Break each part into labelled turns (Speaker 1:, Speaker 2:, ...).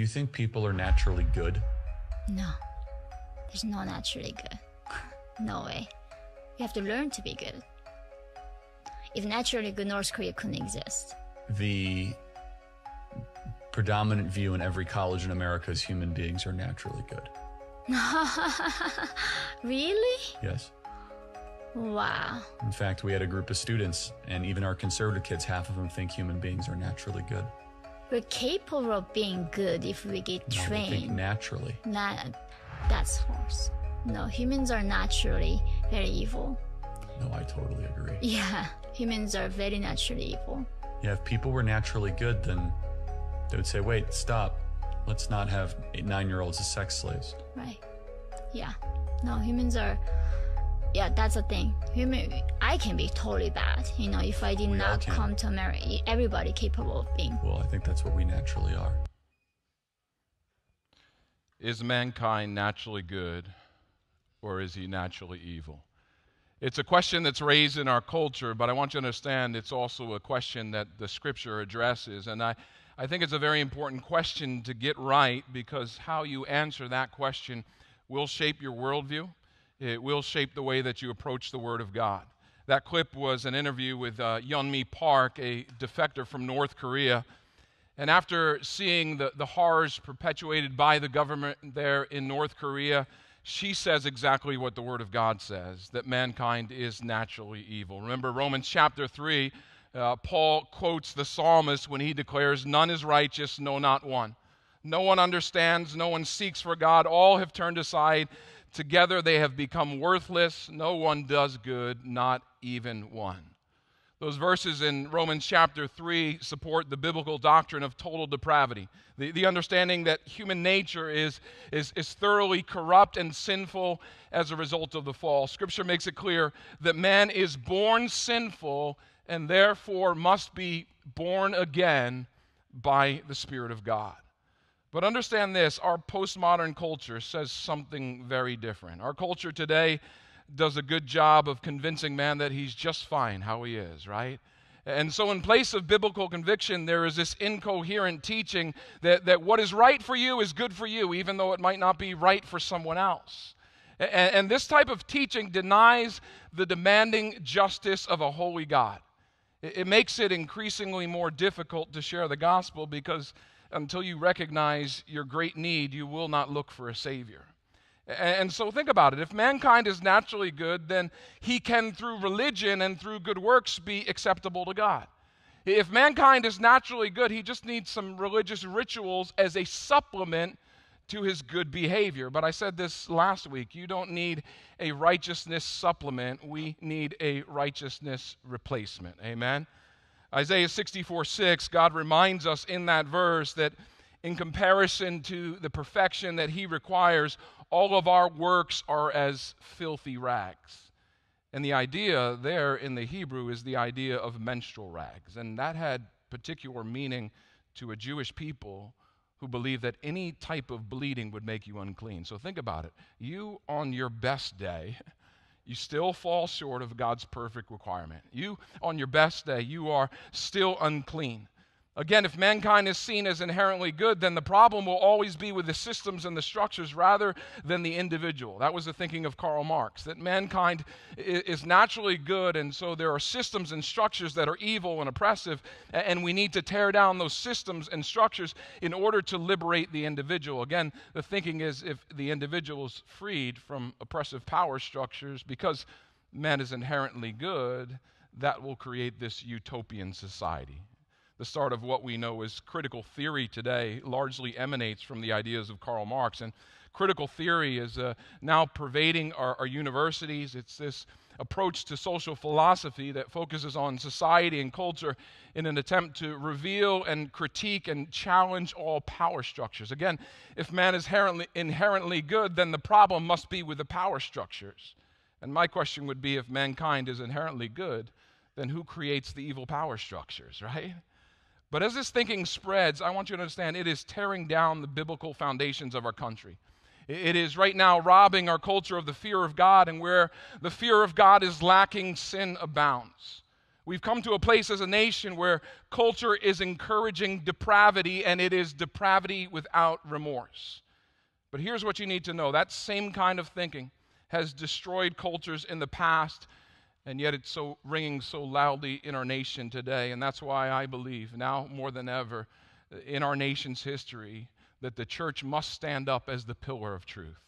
Speaker 1: Do you think people are naturally good?
Speaker 2: No, there's no naturally good. no way. You have to learn to be good. If naturally good, North Korea couldn't exist.
Speaker 1: The predominant view in every college in America is human beings are naturally good.
Speaker 2: really?
Speaker 1: Yes.
Speaker 2: Wow.
Speaker 1: In fact, we had a group of students, and even our conservative kids, half of them think human beings are naturally good.
Speaker 2: We're capable of being good if we get
Speaker 1: No,
Speaker 2: trained.
Speaker 1: naturally.
Speaker 2: Not, that's false. No, humans are naturally very evil.
Speaker 1: No, I totally agree.
Speaker 2: Yeah, humans are very naturally evil.
Speaker 1: Yeah, if people were naturally good, then they would say, wait, stop. Let's not have eight, nine year olds as sex slaves.
Speaker 2: Right. Yeah. No, humans are. Yeah, that's the thing. Human, I can be totally bad. You know, if I did
Speaker 1: We
Speaker 2: not come to America, everybody capable of being.
Speaker 1: Well, I think that's what we naturally are.
Speaker 3: Is mankind naturally good or is he naturally evil? It's a question that's raised in our culture, but I want you to understand it's also a question that the scripture addresses. And I, I think it's a very important question to get right because how you answer that question will shape your worldview. It will shape the way that you approach the Word of God. That clip was an interview with uh, Yeonmi Park, a defector from North Korea. And after seeing the, the horrors perpetuated by the government there in North Korea, she says exactly what the Word of God says that mankind is naturally evil. Remember, Romans chapter 3, uh, Paul quotes the psalmist when he declares, None is righteous, no, not one. No one understands, no one seeks for God. All have turned aside. Together they have become worthless. No one does good, not even one. Those verses in Romans chapter 3 support the biblical doctrine of total depravity. The, the understanding that human nature is, is, is thoroughly corrupt and sinful as a result of the fall. Scripture makes it clear that man is born sinful and therefore must be born again by the Spirit of God. But understand this our postmodern culture says something very different. Our culture today does a good job of convincing man that he's just fine how he is, right? And so, in place of biblical conviction, there is this incoherent teaching that, that what is right for you is good for you, even though it might not be right for someone else. And, and this type of teaching denies the demanding justice of a holy God. It, it makes it increasingly more difficult to share the gospel because until you recognize your great need, you will not look for a Savior. And so think about it. If mankind is naturally good, then he can, through religion and through good works, be acceptable to God. If mankind is naturally good, he just needs some religious rituals as a supplement to his good behavior. But I said this last week you don't need a righteousness supplement, we need a righteousness replacement. Amen? Isaiah 64 6, God reminds us in that verse that in comparison to the perfection that he requires, all of our works are as filthy rags. And the idea there in the Hebrew is the idea of menstrual rags. And that had particular meaning to a Jewish people who believed that any type of bleeding would make you unclean. So think about it. You, on your best day, you still fall short of God's perfect requirement. You, on your best day, you are still unclean. Again, if mankind is seen as inherently good, then the problem will always be with the systems and the structures rather than the individual. That was the thinking of Karl Marx, that mankind is naturally good, and so there are systems and structures that are evil and oppressive, and we need to tear down those systems and structures in order to liberate the individual. Again, the thinking is if the individual is freed from oppressive power structures because man is inherently good, that will create this utopian society the start of what we know as critical theory today largely emanates from the ideas of Karl Marx. And critical theory is uh, now pervading our, our universities. It's this approach to social philosophy that focuses on society and culture in an attempt to reveal and critique and challenge all power structures. Again, if man is inherently, inherently good, then the problem must be with the power structures. And my question would be if mankind is inherently good, then who creates the evil power structures, right? But as this thinking spreads, I want you to understand it is tearing down the biblical foundations of our country. It is right now robbing our culture of the fear of God, and where the fear of God is lacking, sin abounds. We've come to a place as a nation where culture is encouraging depravity, and it is depravity without remorse. But here's what you need to know that same kind of thinking has destroyed cultures in the past, and yet it's so ringing so loudly in our nation today. And that's why I believe now more than ever in our nation's history that the church must stand up as the pillar of truth.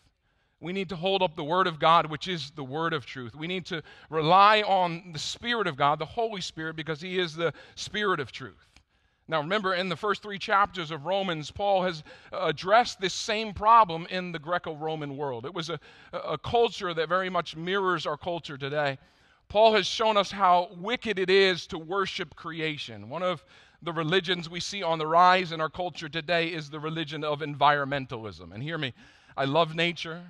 Speaker 3: We need to hold up the Word of God, which is the Word of truth. We need to rely on the Spirit of God, the Holy Spirit, because He is the Spirit of truth. Now, remember, in the first three chapters of Romans, Paul has addressed this same problem in the Greco Roman world. It was a, a culture that very much mirrors our culture today. Paul has shown us how wicked it is to worship creation. One of the religions we see on the rise in our culture today is the religion of environmentalism. And hear me, I love nature.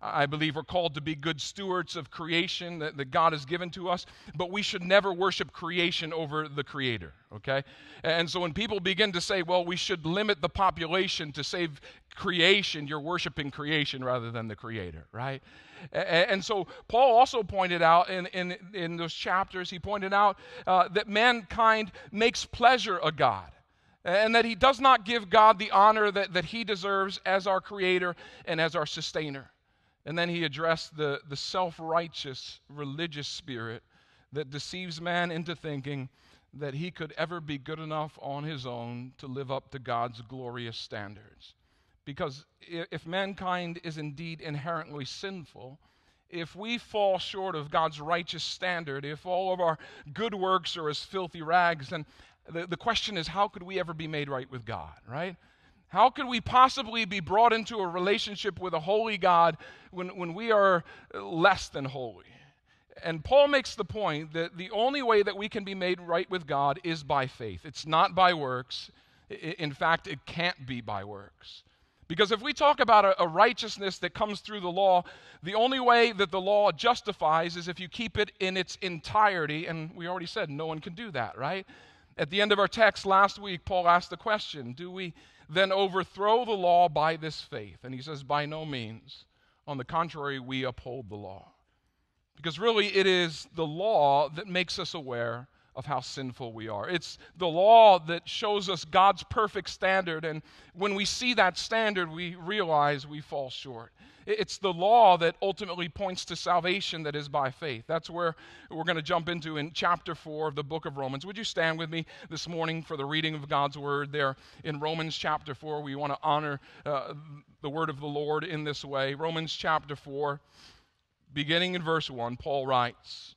Speaker 3: I believe we're called to be good stewards of creation that, that, God has given to us, but we should never worship creation over the Creator, okay? And so when people begin to say, well, we should limit the population to save creation, you're worshiping creation rather than the Creator, right? And so Paul also pointed out in, in, in those chapters, he pointed out uh, that mankind makes pleasure a God and that he does not give God the honor that, that he deserves as our creator and as our sustainer. And then he addressed the, the self righteous religious spirit that deceives man into thinking that he could ever be good enough on his own to live up to God's glorious standards. Because if mankind is indeed inherently sinful, if we fall short of God's righteous standard, if all of our good works are as filthy rags, then the, the question is how could we ever be made right with God, right? How could we possibly be brought into a relationship with a holy God when, when we are less than holy? And Paul makes the point that the only way that we can be made right with God is by faith. It's not by works. In fact, it can't be by works. Because if we talk about a, a, righteousness that comes through the law, the only way that the law justifies is if you keep it in its entirety. And we already said no one can do that, right? At the end of our text last week, Paul asked the question Do we then overthrow the law by this faith? And he says, By no means. On the contrary, we uphold the law. Because really, it is the law that makes us aware of how sinful we are. It's the law that shows us God's perfect standard, and when we see that standard, we realize we fall short. It's the law that ultimately points to salvation that is by faith. That's where we're going to jump into in chapter 4 of the book of Romans. Would you stand with me this morning for the reading of God's word there in Romans chapter 4? We want to honor uh, the word of the Lord in this way. Romans chapter 4, beginning in verse 1, Paul writes.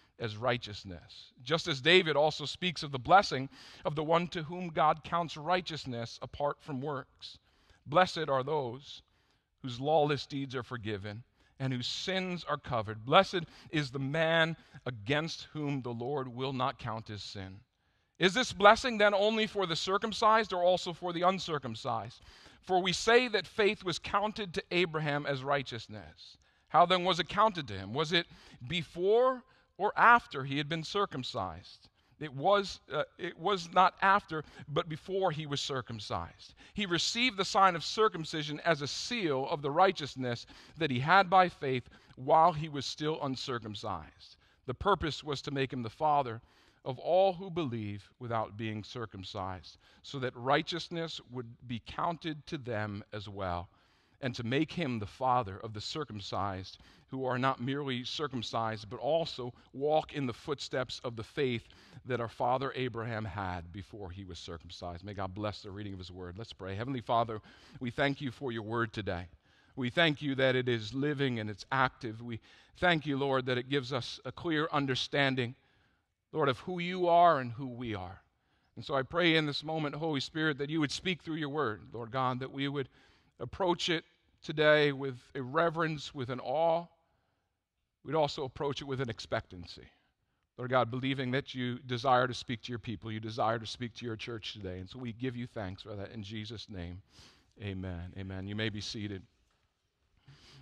Speaker 3: as righteousness. Just as David also speaks of the blessing of the one to whom God counts righteousness apart from works. Blessed are those whose lawless deeds are forgiven and whose sins are covered. Blessed is the man against whom the Lord will not count his sin. Is this blessing then only for the circumcised or also for the uncircumcised? For we say that faith was counted to Abraham as righteousness. How then was it counted to him? Was it before or after he had been circumcised. It was, uh, it was not after, but before he was circumcised. He received the sign of circumcision as a seal of the righteousness that he had by faith while he was still uncircumcised. The purpose was to make him the father of all who believe without being circumcised, so that righteousness would be counted to them as well and to make him the father of the circumcised, who are not merely circumcised, but also walk in the footsteps of the faith that our father Abraham had before he was circumcised. May God bless the reading of his word. Let's pray. Heavenly Father, we thank you for your word today. We thank you that it is living and it's active. We thank you, Lord, that it gives us a clear understanding, Lord, of who you are and who we are. And so I pray in this moment, Holy Spirit, that you would speak through your word, Lord God, that we would approach it today with a reverence, with an awe. We'd also approach it with an expectancy. Lord God, believing that you desire to speak to your people, you desire to speak to your church today. And so we give you thanks for that in Jesus' name. Amen. Amen. You may be seated.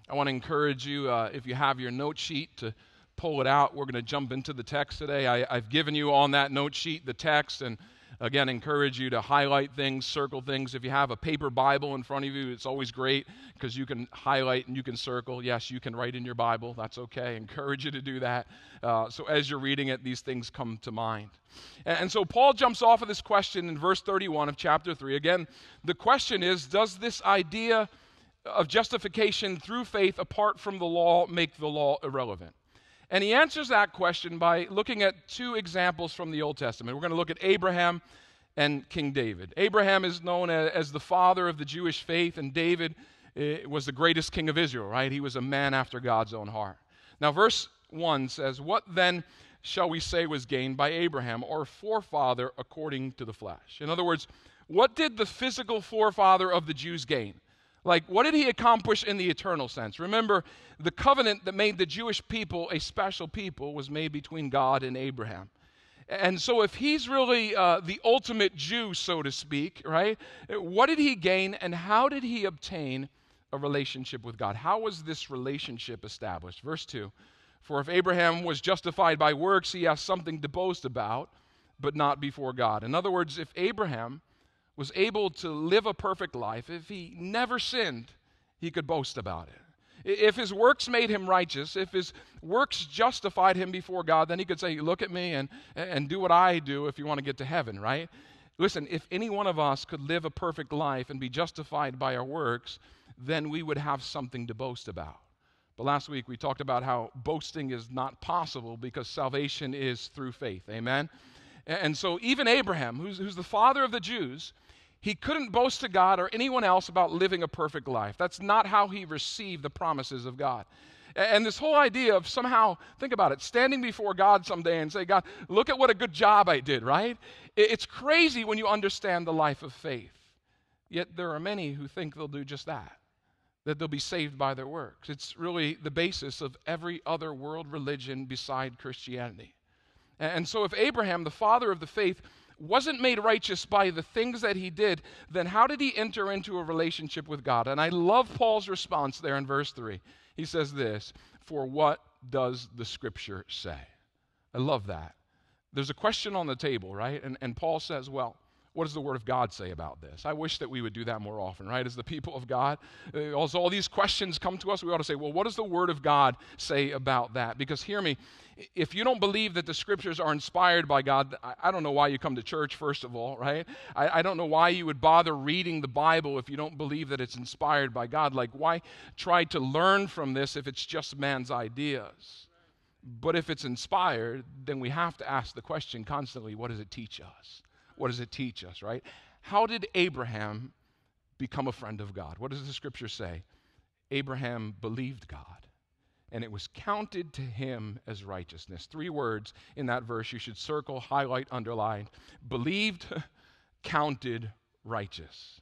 Speaker 3: I want to encourage you, uh, if you have your note sheet, to pull it out. We're going to jump into the text today. I, I've given you on that note sheet the text, and Again, encourage you to highlight things, circle things. If you have a paper Bible in front of you, it's always great because you can highlight and you can circle. Yes, you can write in your Bible. That's okay. Encourage you to do that. Uh, so as you're reading it, these things come to mind. And, and so Paul jumps off of this question in verse 31 of chapter 3. Again, the question is Does this idea of justification through faith apart from the law make the law irrelevant? And he answers that question by looking at two examples from the Old Testament. We're going to look at Abraham and King David. Abraham is known as the father of the Jewish faith, and David eh, was the greatest king of Israel, right? He was a man after God's own heart. Now, verse 1 says, What then shall we say was gained by Abraham, or forefather according to the flesh? In other words, what did the physical forefather of the Jews gain? Like, what did he accomplish in the eternal sense? Remember, the covenant that made the Jewish people a special people was made between God and Abraham. And so, if he's really uh, the ultimate Jew, so to speak, right, what did he gain and how did he obtain a relationship with God? How was this relationship established? Verse 2 For if Abraham was justified by works, he has something to boast about, but not before God. In other words, if Abraham was able to live a perfect life, if he never sinned, he could boast about it. If his works made him righteous, if his works justified him before God, then he could say, Look at me and, and do what I do if you want to get to heaven, right? Listen, if any one of us could live a perfect life and be justified by our works, then we would have something to boast about. But last week we talked about how boasting is not possible because salvation is through faith. Amen? And so even Abraham, who's, who's the father of the Jews, he couldn't boast to God or anyone else about living a perfect life. That's not how he received the promises of God. And this whole idea of somehow, think about it, standing before God someday and say, God, look at what a good job I did, right? It's crazy when you understand the life of faith. Yet there are many who think they'll do just that, that they'll be saved by their works. It's really the basis of every other world religion beside Christianity. And so if Abraham, the father of the faith, wasn't made righteous by the things that he did, then how did he enter into a relationship with God? And I love Paul's response there in verse 3. He says this For what does the scripture say? I love that. There's a question on the table, right? And, and Paul says, Well, what does the Word of God say about this? I wish that we would do that more often, right? As the people of God, uh, also all these questions come to us, we ought to say, well, what does the Word of God say about that? Because hear me, if you don't believe that the Scriptures are inspired by God, I don't know why you come to church, first of all, right? I, I don't know why you would bother reading the Bible if you don't believe that it's inspired by God. Like, why try to learn from this if it's just man's ideas? But if it's inspired, then we have to ask the question constantly what does it teach us? What does it teach us, right? How did Abraham become a friend of God? What does the scripture say? Abraham believed God, and it was counted to him as righteousness. Three words in that verse you should circle, highlight, underline. Believed, counted, righteous.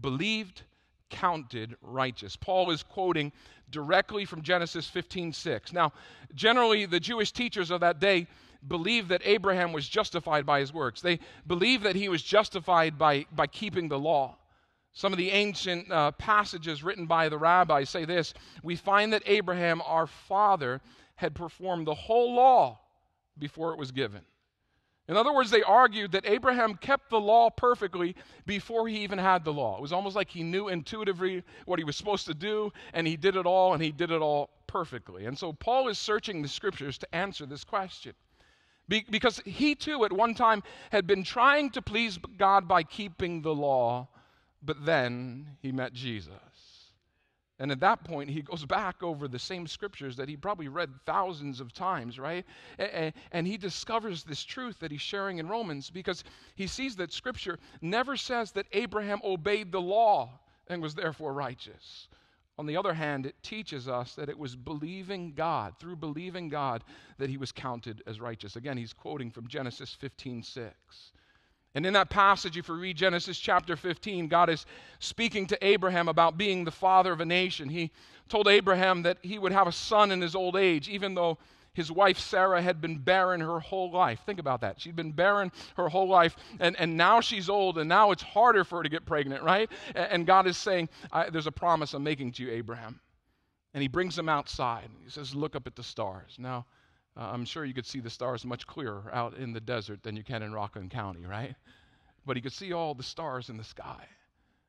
Speaker 3: Believed, counted righteous. Paul is quoting directly from Genesis 15:6. Now, generally the Jewish teachers of that day believed that Abraham was justified by his works. They believed that he was justified by, by keeping the law. Some of the ancient uh, passages written by the rabbis say this We find that Abraham, our father, had performed the whole law before it was given. In other words, they argued that Abraham kept the law perfectly before he even had the law. It was almost like he knew intuitively what he was supposed to do, and he did it all, and he did it all perfectly. And so Paul is searching the scriptures to answer this question. Be- because he too, at one time, had been trying to please God by keeping the law, but then he met Jesus. And at that point, he goes back over the same scriptures that he probably read thousands of times, right? And, and, he discovers this truth that he's sharing in Romans because he sees that scripture never says that Abraham obeyed the law and was therefore righteous. On the other hand, it teaches us that it was believing God, through believing God, that he was counted as righteous. Again, he's quoting from Genesis 15 6. And in that passage, if you read Genesis chapter 15, God is speaking to Abraham about being the father of a nation. He told Abraham that he would have a son in his old age, even though his wife Sarah had been barren her whole life. Think about that. She'd been barren her whole life, and, and now she's old, and now it's harder for her to get pregnant, right? And God is saying, There's a promise I'm making to you, Abraham. And he brings him outside. He says, Look up at the stars. Now, uh, I'm sure you could see the stars much clearer out in the desert than you can in Rockland County, right? But he could see all the stars in the sky.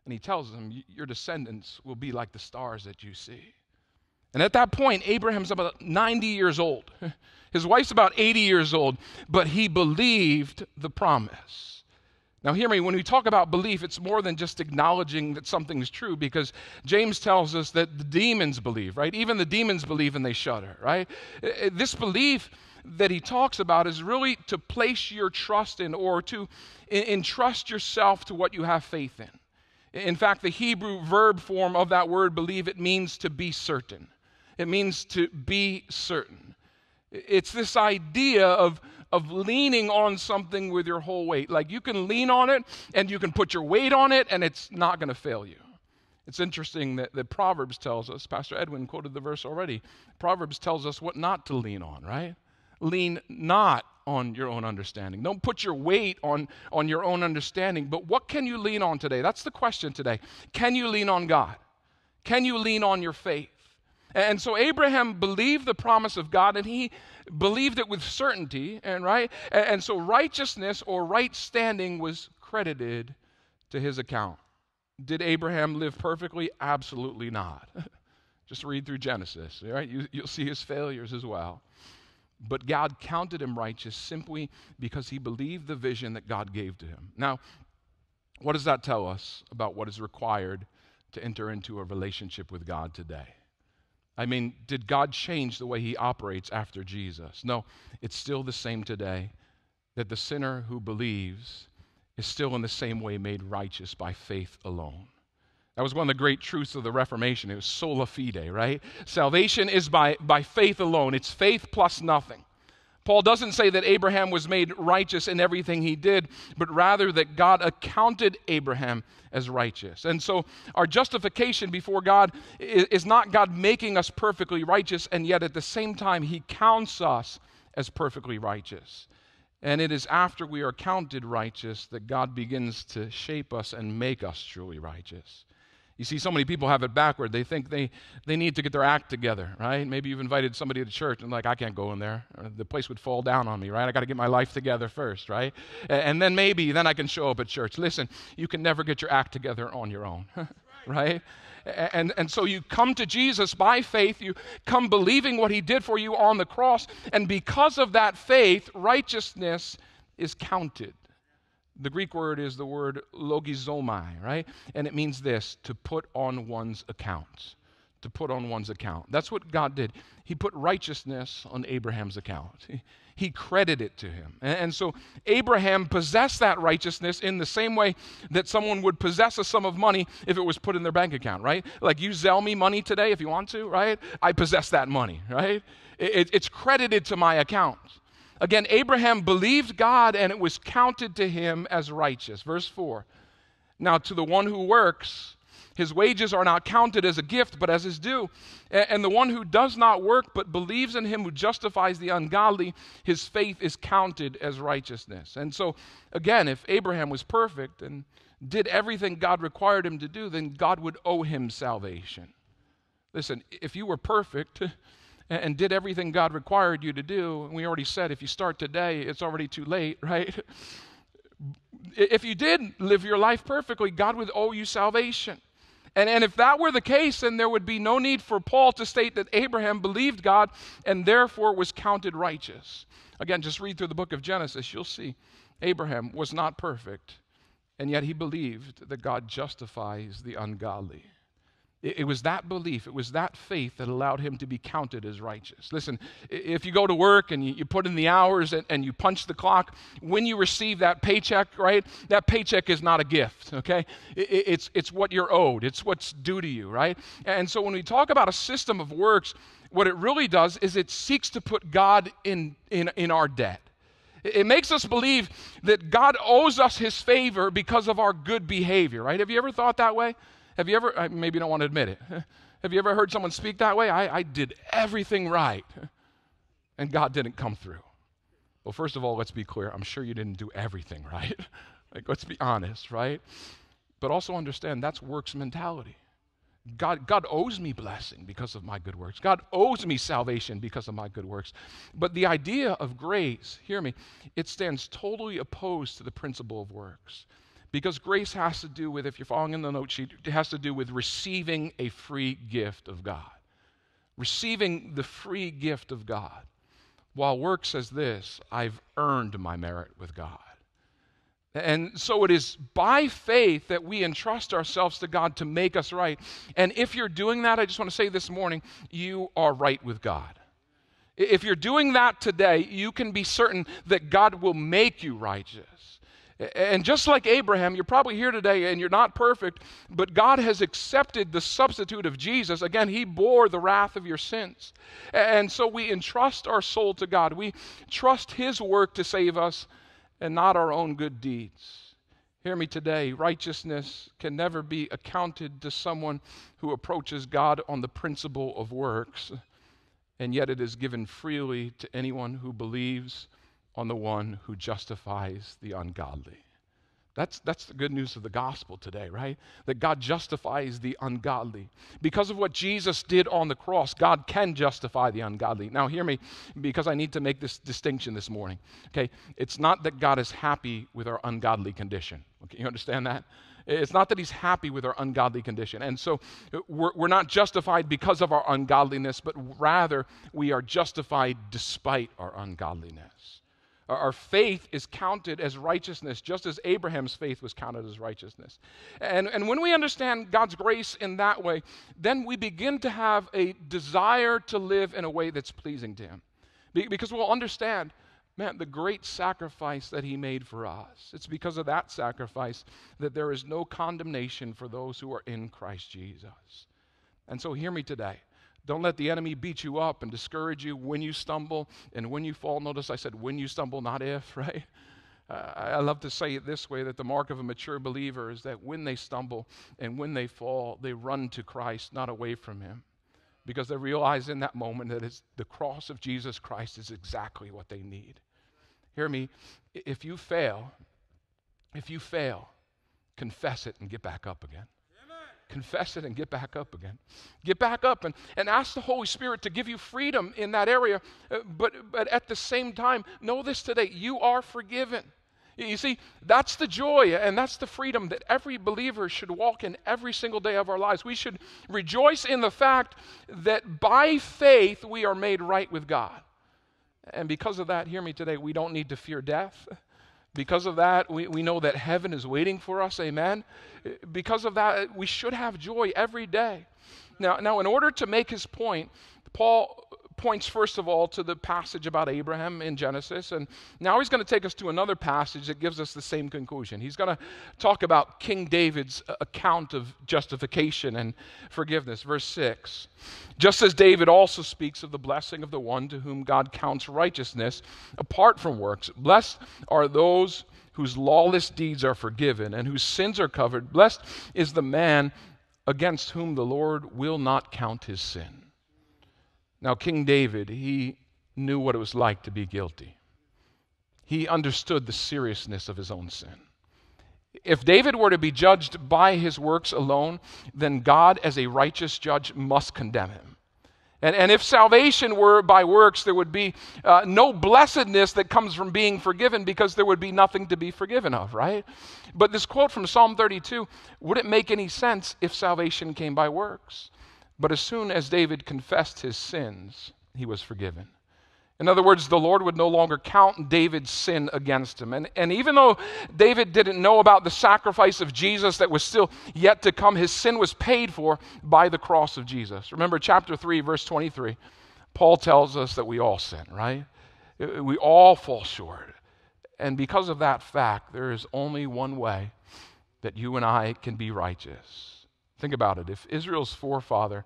Speaker 3: And he tells him, Your descendants will be like the stars that you see. And at that point, Abraham's about 90 years old. His wife's about 80 years old, but he believed the promise. Now, hear me, when we talk about belief, it's more than just acknowledging that something is true because James tells us that the demons believe, right? Even the demons believe and they shudder, right? This belief that he talks about is really to place your trust in or to entrust yourself to what you have faith in. In fact, the Hebrew verb form of that word believe, it means to be certain. It means to be certain. It's this idea of, of leaning on something with your whole weight. Like you can lean on it and you can put your weight on it and it's not going to fail you. It's interesting that, that Proverbs tells us, Pastor Edwin quoted the verse already. Proverbs tells us what not to lean on, right? Lean not on your own understanding. Don't put your weight on, on your own understanding. But what can you lean on today? That's the question today. Can you lean on God? Can you lean on your faith? And so Abraham believed the promise of God and he believed it with certainty, and right? And so righteousness or right standing was credited to his account. Did Abraham live perfectly? Absolutely not. Just read through Genesis, right? You, will see his failures as well. But God counted him righteous simply because he believed the vision that God gave to him. Now, what does that tell us about what is required to enter into a relationship with God today? I mean, did God change the way he operates after Jesus? No, it's still the same today that the sinner who believes is still in the same way made righteous by faith alone. That was one of the great truths of the Reformation. It was sola fide, right? Salvation is by, by faith alone, it's faith plus nothing. Paul doesn't say that Abraham was made righteous in everything he did, but rather that God accounted Abraham as righteous. And so our justification before God is not God making us perfectly righteous, and yet at the same time, he counts us as perfectly righteous. And it is after we are counted righteous that God begins to shape us and make us truly righteous. You see, so many people have it backward. They think they, they need to get their act together, right? Maybe you've invited somebody to church and like, I can't go in there. Uh, the place would fall down on me, right? I got to get my life together first, right? And then maybe, then I can show up at church. Listen, you can never get your act together on your own, right? And, and so you come to Jesus by faith, you come believing what he did for you on the cross, and because of that faith, righteousness is counted. The Greek word is the word logizomai, right? And it means this to put on one's account. To put on one's account. That's what God did. He put righteousness on Abraham's account. He credited it to him. And so Abraham possessed that righteousness in the same way that someone would possess a sum of money if it was put in their bank account, right? Like you sell me money today if you want to, right? I possess that money, right? It's credited to my account. Again, Abraham believed God and it was counted to him as righteous. Verse 4. Now, to the one who works, his wages are not counted as a gift, but as his due. And the one who does not work, but believes in him who justifies the ungodly, his faith is counted as righteousness. And so, again, if Abraham was perfect and did everything God required him to do, then God would owe him salvation. Listen, if you were perfect, and did everything God required you to do, and we already said if you start today, it's already too late, right? If you did live your life perfectly, God would owe you salvation. And, and if that were the case, then there would be no need for Paul to state that Abraham believed God and therefore was counted righteous. Again, just read through the book of Genesis, you'll see Abraham was not perfect, and yet he believed that God justifies the ungodly. It, was that belief, it was that faith that allowed him to be counted as righteous. Listen, if you go to work and you, put in the hours and, you punch the clock, when you receive that paycheck, right, that paycheck is not a gift, okay? It, it's, it's what you're owed, it's what's due to you, right? And so when we talk about a system of works, what it really does is it seeks to put God in, in, in our debt. It makes us believe that God owes us his favor because of our good behavior, right? Have you ever thought that way? Have you ever, maybe you don't want to admit it, have you ever heard someone speak that way? I, I did everything right. and God didn't come through. Well, first of all, let's be clear. I'm sure you didn't do everything right. like, let's be honest, right? But also understand that's works mentality. God, God owes me blessing because of my good works. God owes me salvation because of my good works. But the idea of grace, hear me, it stands totally opposed to the principle of works. Because grace has to do with, if you're following in the note sheet, it has to do with receiving a free gift of God. Receiving the free gift of God. While work says this, I've earned my merit with God. And so it is by faith that we entrust ourselves to God to make us right. And if you're doing that, I just want to say this morning, you are right with God. If you're doing that today, you can be certain that God will make you righteous. And just like Abraham, you're probably here today and you're not perfect, but God has accepted the substitute of Jesus. Again, He bore the wrath of your sins. And so we entrust our soul to God. We trust His work to save us and not our own good deeds. Hear me today righteousness can never be accounted to someone who approaches God on the principle of works, and yet it is given freely to anyone who believes on the one who justifies the ungodly. That's, that's the good news of the gospel today, right? That God justifies the ungodly. Because of what Jesus did on the cross, God can justify the ungodly. Now, hear me, because I need to make this distinction this morning. Okay? It's not that God is happy with our ungodly condition. Okay, you understand that? It's not that He's happy with our ungodly condition. And so we're, we're not justified because of our ungodliness, but rather we are justified despite our ungodliness. Our faith is counted as righteousness, just as Abraham's faith was counted as righteousness. And, and when we understand God's grace in that way, then we begin to have a desire to live in a way that's pleasing to Him. Because we'll understand, man, the great sacrifice that He made for us. It's because of that sacrifice that there is no condemnation for those who are in Christ Jesus. And so, hear me today. Don't let the enemy beat you up and discourage you when you stumble and when you fall. Notice I said when you stumble, not if, right? Uh, I love to say it this way that the mark of a mature believer is that when they stumble and when they fall, they run to Christ, not away from Him. Because they realize in that moment that it's the cross of Jesus Christ is exactly what they need. Hear me, if you fail, if you fail, confess it and get back up again confess it and get back up again. Get back up and, and ask the Holy Spirit to give you freedom in that area. Uh, but, but at the same time, know this today you are forgiven. You see, that's the joy and that's the freedom that every believer should walk in every single day of our lives. We should rejoice in the fact that by faith we are made right with God. And because of that, hear me today, we don't need to fear death. Because of that, we, we know that heaven is waiting for us. Amen. Because of that, we should have joy every day. Now, now in order to make his point, Paul points first of all to the passage about Abraham in Genesis, and now he's going to take us to another passage that gives us the same conclusion. He's going to talk about King David's uh, account of justification and forgiveness. Verse 6 Just as David also speaks of the blessing of the one to whom God counts righteousness apart from works, blessed are those whose lawless deeds are forgiven and whose sins are covered. Blessed is the man against whom the Lord will not count his sin. Now, King David, he knew what it was like to be guilty. He understood the seriousness of his own sin. If David were to be judged by his works alone, then God, as a righteous judge, must condemn him. And, and if salvation were by works, there would be uh, no blessedness that comes from being forgiven because there would be nothing to be forgiven of, right? But this quote from Psalm 32 would it make any sense if salvation came by works. But as soon as David confessed his sins, he was forgiven. In other words, the Lord would no longer count David's sin against him. And, and even though David didn't know about the sacrifice of Jesus that was still yet to come, his sin was paid for by the cross of Jesus. Remember chapter 3, verse 23. Paul tells us that we all sin, right? We all fall short. And because of that fact, there is only one way that you and I can be righteous Think about it. If Israel's forefather,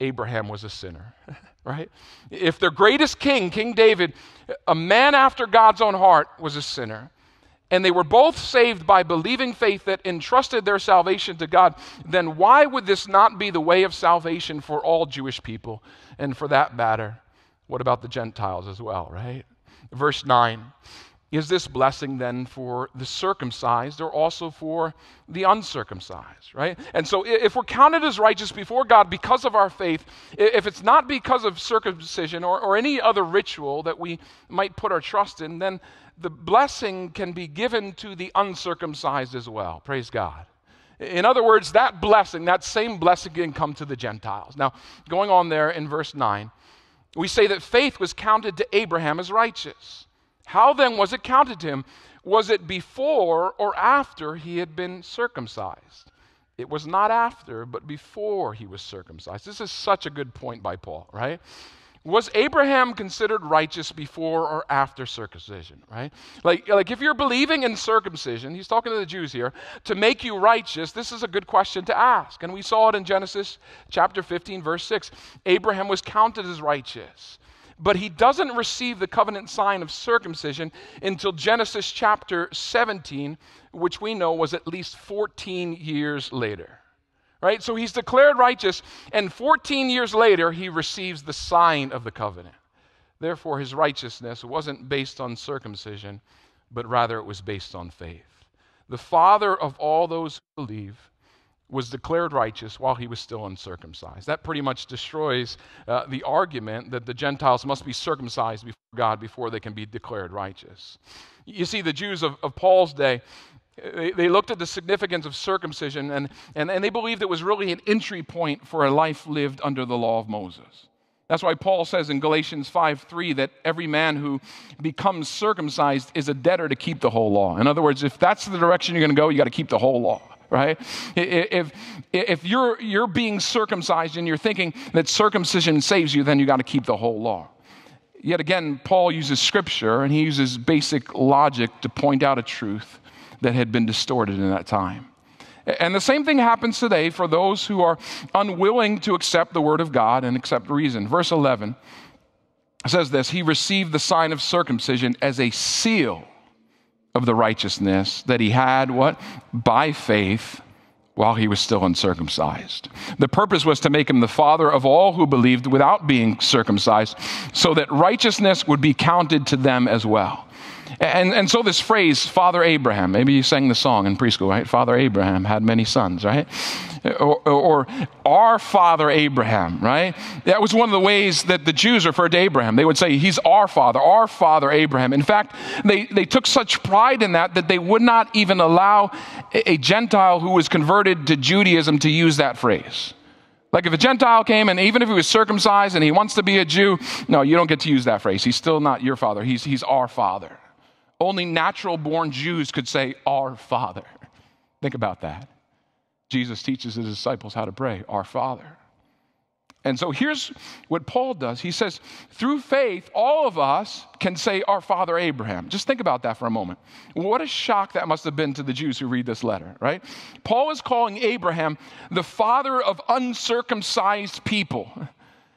Speaker 3: Abraham, was a sinner, right? If their greatest king, King David, a man after God's own heart, was a sinner, and they were both saved by believing faith that entrusted their salvation to God, then why would this not be the way of salvation for all Jewish people? And for that matter, What about the Gentiles as well, right? Verse 9 Is this blessing then for the circumcised or also for the uncircumcised, right? And so if we're counted as righteous before God because of our faith, if it's not because of circumcision or, or any other ritual that we might put our trust in, then the blessing can be given to the uncircumcised as well. Praise God. In other words, that blessing, that same blessing can come to the Gentiles. Now, going on there in verse 9, we say that faith was counted to Abraham as righteous. How then was it counted to him? Was it before or after he had been circumcised? It was not after, but before he was circumcised. This is such a good point by Paul, right? was Abraham considered righteous before or after circumcision, right? Like, like if you're believing in circumcision, he's talking to the Jews here, to make you righteous, this is a good question to ask. And we saw it in Genesis chapter 15, verse 6. Abraham was counted as righteous, but he doesn't receive the covenant sign of circumcision until Genesis chapter 17, which we know was at least 14 years later right? So he's declared righteous, and 14 years later, he receives the sign of the covenant. Therefore, his righteousness wasn't based on circumcision, but rather it was based on faith. The father of all those who believe was declared righteous while he was still uncircumcised. That pretty much destroys uh, the argument that the Gentiles must be circumcised before God before they can be declared righteous. You see, the Jews of, of Paul's day, they, they looked at the significance of circumcision and, and, and they believed it was really an entry point for a life lived under the law of Moses. That's why Paul says in Galatians 5 3 that every man who becomes circumcised is a debtor to keep the whole law. In other words, if that's the direction you're going to go, you got to keep the whole law right? If, if you're, you're being circumcised and you're thinking that circumcision saves you, then you got to keep the whole law. Yet again, Paul uses scripture and he uses basic logic to point out a truth that had been distorted in that time. And the same thing happens today for those who are unwilling to accept the word of God and accept reason. Verse 11 says this He received the sign of circumcision as a seal of the righteousness that he had, what? By faith while he was still uncircumcised. The purpose was to make him the father of all who believed without being circumcised, so that righteousness would be counted to them as well. And, and so this phrase, Father Abraham, maybe you sang the song in preschool, right? Father Abraham had many sons, right? Or, or, our father Abraham, right? That was one of the ways that the Jews referred to Abraham. They would say, He's our father, our father Abraham. In fact, they, they took such pride in that that they would not even allow a, a Gentile who was converted to Judaism to use that phrase. Like if a Gentile came and even if he was circumcised and he wants to be a Jew, no, you don't get to use that phrase. He's still not your father, he's, he's our father. Only natural born Jews could say, Our Father. Think about that. Jesus teaches his disciples how to pray, Our Father. And so here's what Paul does. He says, through faith, all of us can say, Our father Abraham. Just think about that for a moment. What a shock that must have been to the Jews who read this letter, right? Paul is calling Abraham the father of uncircumcised people.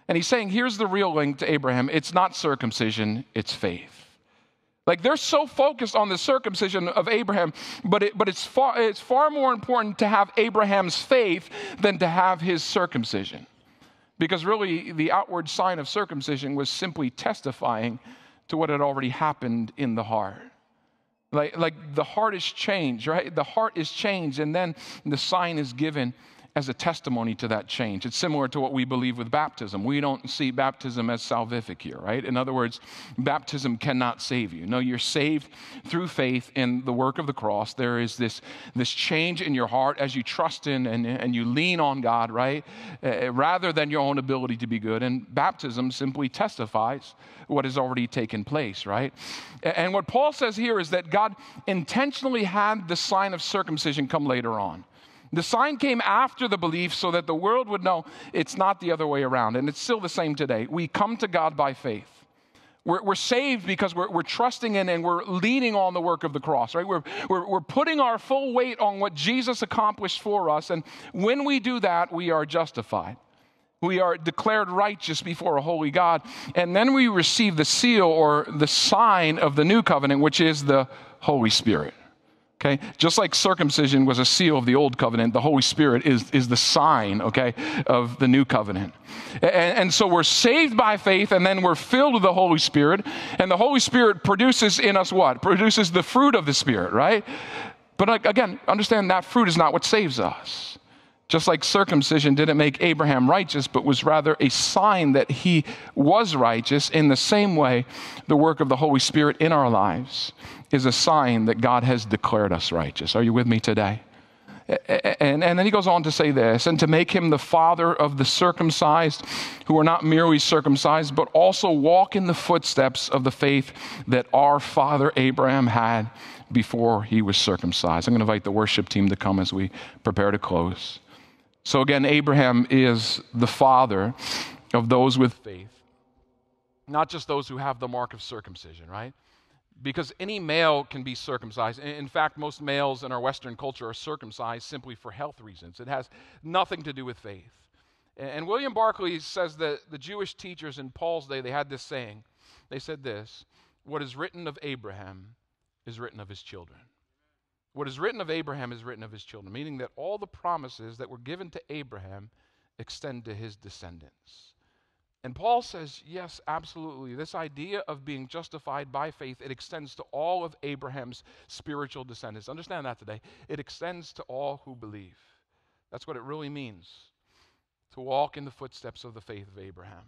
Speaker 3: And he's saying, Here's the real link to Abraham it's not circumcision, it's faith. Like they're so focused on the circumcision of Abraham, but, it, but it's, far, it's far more important to have Abraham's faith than to have his circumcision. Because really, the outward sign of circumcision was simply testifying to what had already happened in the heart. Like, like the heart is changed, right? The heart is changed, and then the sign is given as a testimony to that change. It's similar to what we believe with baptism. We don't see baptism as salvific here, right? In other words, baptism cannot save you. No, you're saved through faith in the work of the cross. There is this, this change in your heart as you trust in and, and you lean on God, right? Uh, rather than your own ability to be good. And baptism simply testifies what has already taken place, right? And what Paul says here is that God intentionally had the sign of circumcision come later on. The sign came after the belief so that the world would know it's not the other way around. And it's still the same today. We come to God by faith. We're, we're saved because we're, we're, trusting in and we're leaning on the work of the cross, right? We're, we're, we're putting our full weight on what Jesus accomplished for us. And when we do that, we are justified. We are declared righteous before a holy God. And then we receive the seal or the sign of the new covenant, which is the Holy Spirit. Okay? Just like circumcision was a seal of the old covenant, the Holy Spirit is, is the sign, okay, of the new covenant. And, and, so we're saved by faith, and then we're filled with the Holy Spirit. And the Holy Spirit produces in us what? Produces the fruit of the Spirit, right? But again, understand that fruit is not what saves us. Just like circumcision didn't make Abraham righteous, but was rather a sign that he was righteous, in the same way, the work of the Holy Spirit in our lives is a sign that God has declared us righteous. Are you with me today? And, and then he goes on to say this, and to make him the father of the circumcised, who are not merely circumcised, but also walk in the footsteps of the faith that our father Abraham had before he was circumcised. I'm going to invite the worship team to come as we prepare to close. So, again, Abraham is the father of those with faith, not just those who have the mark of circumcision, right? because any male can be circumcised. In fact, most males in our Western culture are circumcised simply for health reasons. It has nothing to do with faith. And William Barclay says that the Jewish teachers in Paul's day, they had this saying. They said this What is written of Abraham is written of his children. What is written of Abraham is written of his children, meaning that all the promises that were given to Abraham extend to his descendants. And Paul says, yes, absolutely. This idea of being justified by faith, it extends to all of Abraham's spiritual descendants. Understand that today. It extends to all who believe. That's what it really means to walk in the footsteps of the faith of Abraham.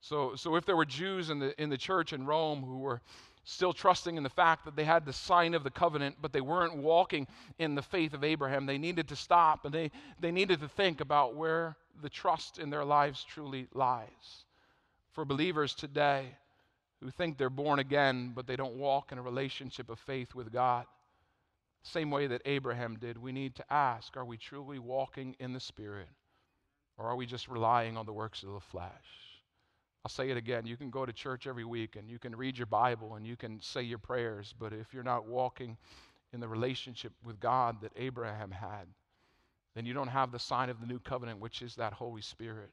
Speaker 3: So, so if there were Jews in the, in the church in Rome who were still trusting in the fact that they had the sign of the covenant, but they weren't walking in the faith of Abraham, they needed to stop and they, they needed to think about where the trust in their lives truly lies. For believers today who think they're born again, but they don't walk in a relationship of faith with God, same way that Abraham did, we need to ask are we truly walking in the Spirit, or are we just relying on the works of the flesh? I'll say it again. You can go to church every week and you can read your Bible and you can say your prayers, but if you're not walking in the relationship with God that Abraham had, then you don't have the sign of the new covenant, which is that Holy Spirit.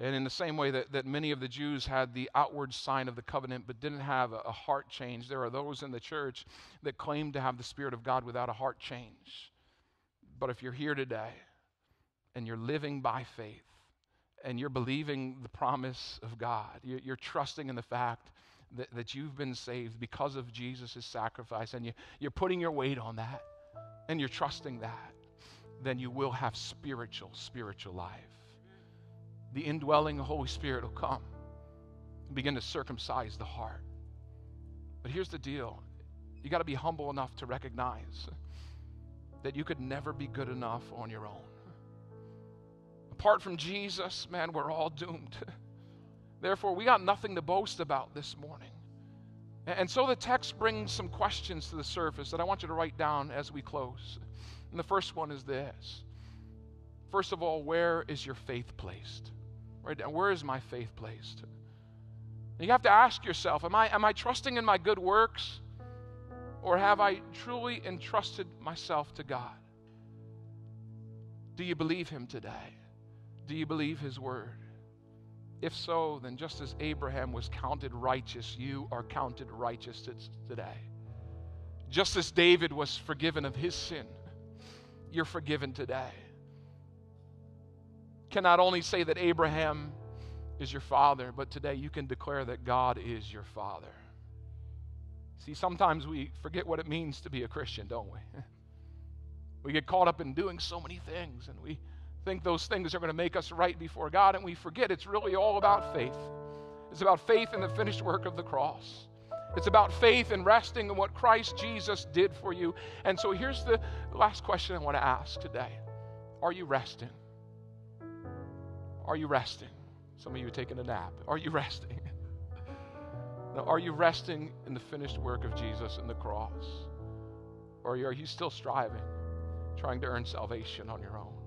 Speaker 3: And in the same way that, that many of the Jews had the outward sign of the covenant but didn't have a, a heart change, there are those in the church that claim to have the Spirit of God without a heart change. But if you're here today and you're living by faith and you're believing the promise of God, you're, you're trusting in the fact that, that you've been saved because of Jesus' sacrifice, and you, you're putting your weight on that and you're trusting that then you will have spiritual, spiritual life. The indwelling Holy Spirit will come and begin to circumcise the heart. But here's the deal you got to be humble enough to recognize that you could never be good enough on your own. Apart from Jesus, man, we're all doomed. Therefore, we got nothing to boast about this morning. And so the text brings some questions to the surface that I want you to write down as we close. And the first one is this First of all, where is your faith placed? Right now, where is my faith placed? You have to ask yourself Am I, am I trusting in my good works? Or have I truly entrusted myself to God? Do you believe Him today? Do you believe His word? If so, then just as Abraham was counted righteous, you are counted righteous today. Just as David was forgiven of his sin, you're forgiven today. Can not only say that Abraham is your father, but today you can declare that God is your father. See, sometimes we forget what it means to be a Christian, don't we? We get caught up in doing so many things, and we think those things are going to make us right before God, and we forget it's really all about faith. It's about faith in the finished work of the cross. It's about faith and resting in what Christ Jesus did for you. And so here's the last question I want to ask today Are you resting? Are you resting? Some of you are taking a nap. Are you resting? now, are you resting in the finished work of Jesus and the cross? Or are you still striving, trying to earn salvation on your own?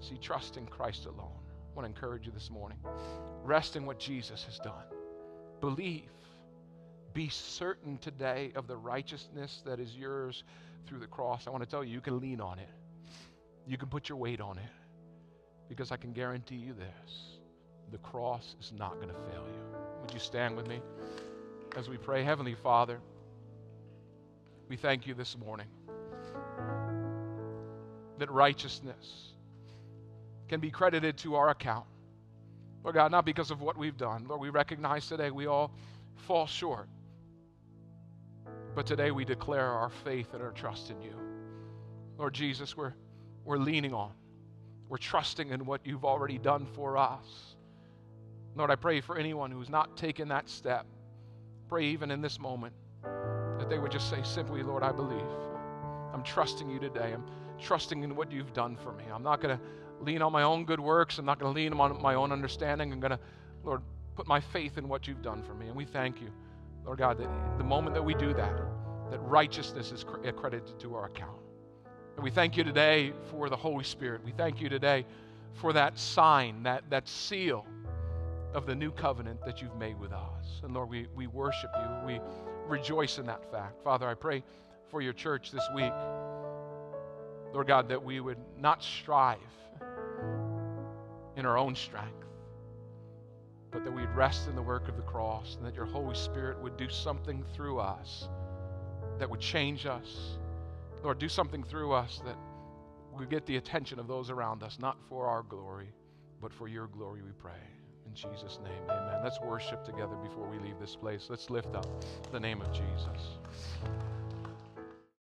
Speaker 3: See, trust in Christ alone. I want to encourage you this morning. Rest in what Jesus has done. Believe be certain today of the righteousness that is yours through the cross. I want to tell you, you can lean on it. You can put your weight on it. Because I can guarantee you this the cross is not going to fail you. Would you stand with me as we pray? Heavenly Father, We thank you this morning that righteousness can be credited to our account. Lord God, not because of what we've done. Lord, we recognize today we all fall short. But today we declare our faith and our trust in you. Lord Jesus, we're, we're leaning on, we're trusting in what you've already done for us. Lord, I pray for anyone who's not taken that step. Pray even in this moment that they would just say simply, Lord, I believe. I'm trusting you today. I'm trusting in what you've done for me. I'm not going to lean on my own good works. I'm not going to lean on my own understanding. I'm going to, Lord, put my faith in what you've done for me. And we thank you, Lord God, that the moment that we do that, that righteousness is accredited to our account. And we thank you today for the Holy Spirit. We thank you today for that sign, that, that seal of the new covenant that you've made with us. And Lord, we, we worship you. We rejoice in that fact. Father, I pray for your church this week. Lord God, that we would not strive in our own strength, but that we'd rest in the work of the cross and that your Holy Spirit would do something through us that would change us. Lord, do something through us that would get the attention of those around us, not for our glory, but for your glory, we pray. In Jesus' name, amen. Let's worship together before we leave this place. Let's lift up the name of Jesus.